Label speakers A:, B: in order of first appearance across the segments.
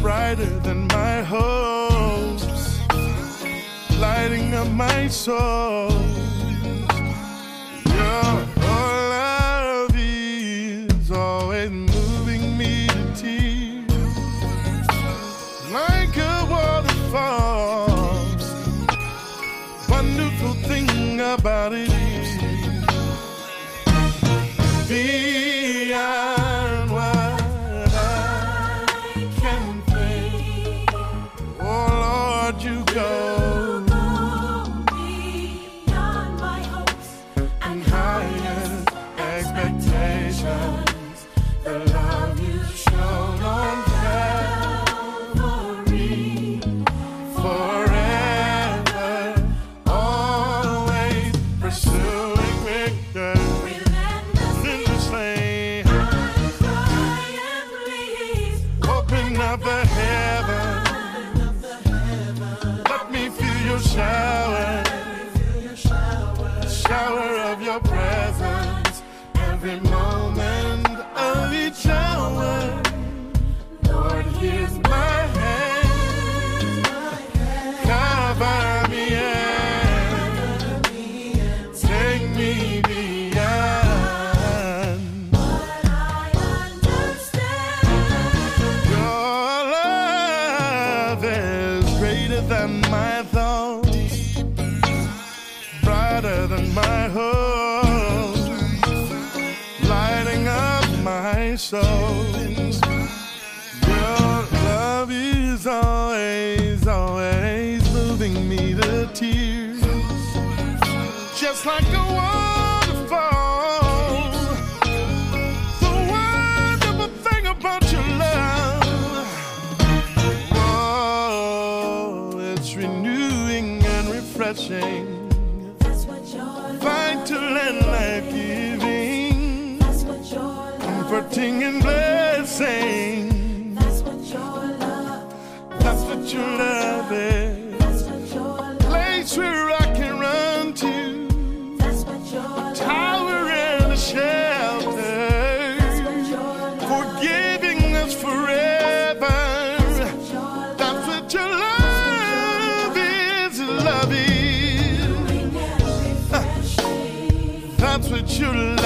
A: brighter than my hopes, lighting up my soul. Greater than my heart, lighting up my soul. Your love is always, always moving me to tears, just like a waterfall. The wonderful thing about your love, oh, it's renewing and refreshing comforting and blessing.
B: that's what your love,
A: That's what your love is.
B: that's what your love,
A: Place where I can run to,
B: that's what your love,
A: tower and a shelter, That's what your love, forgiving us forever. That's what your love is, love is. That's what your love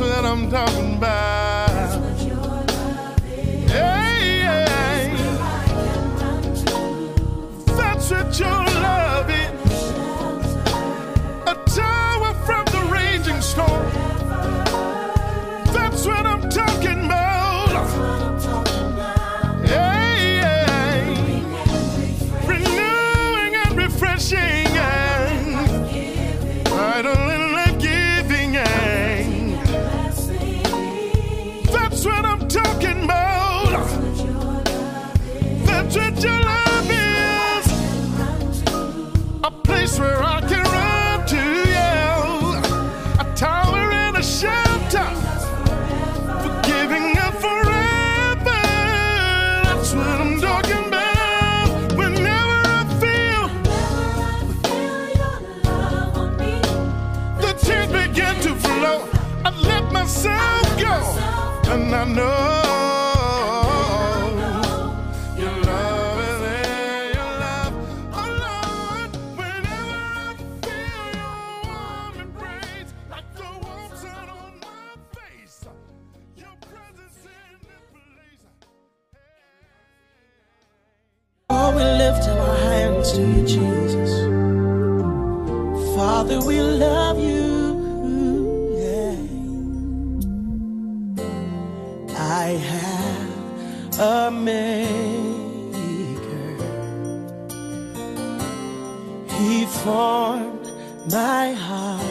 A: what I'm talking about. To
C: you, Jesus. Father, we love you. Yeah. I have a maker. He formed my heart.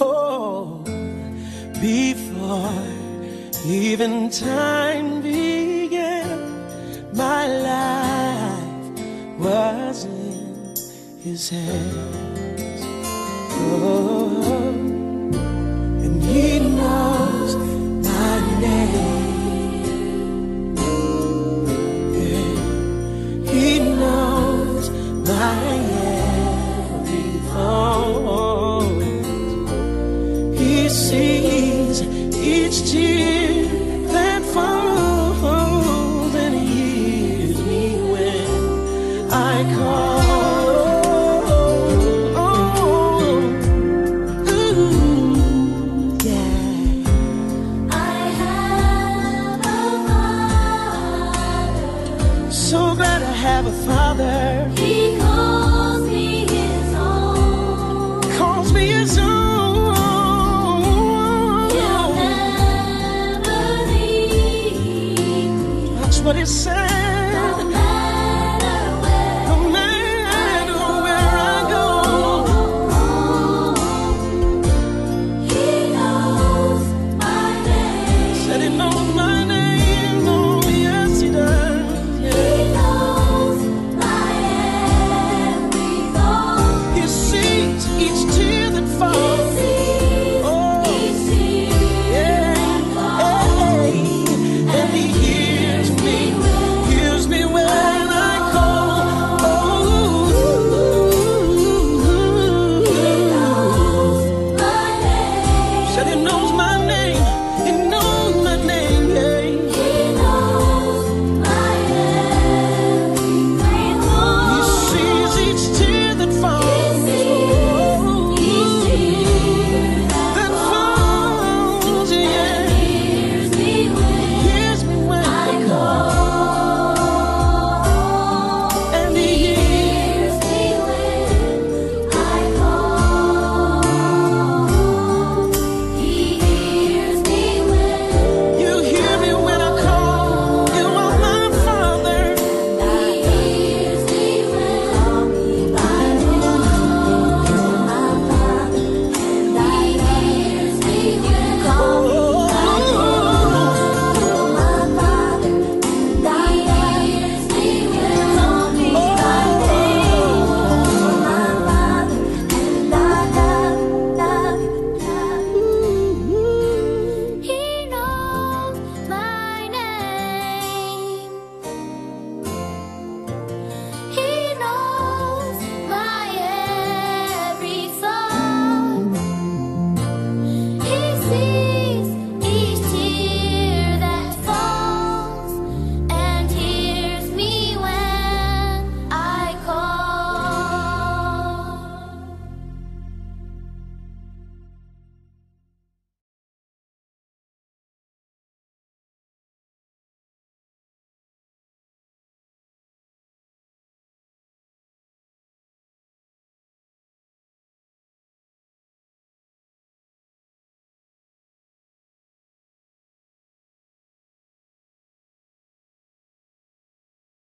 C: Oh, before even time began, was in his hands. Oh, and he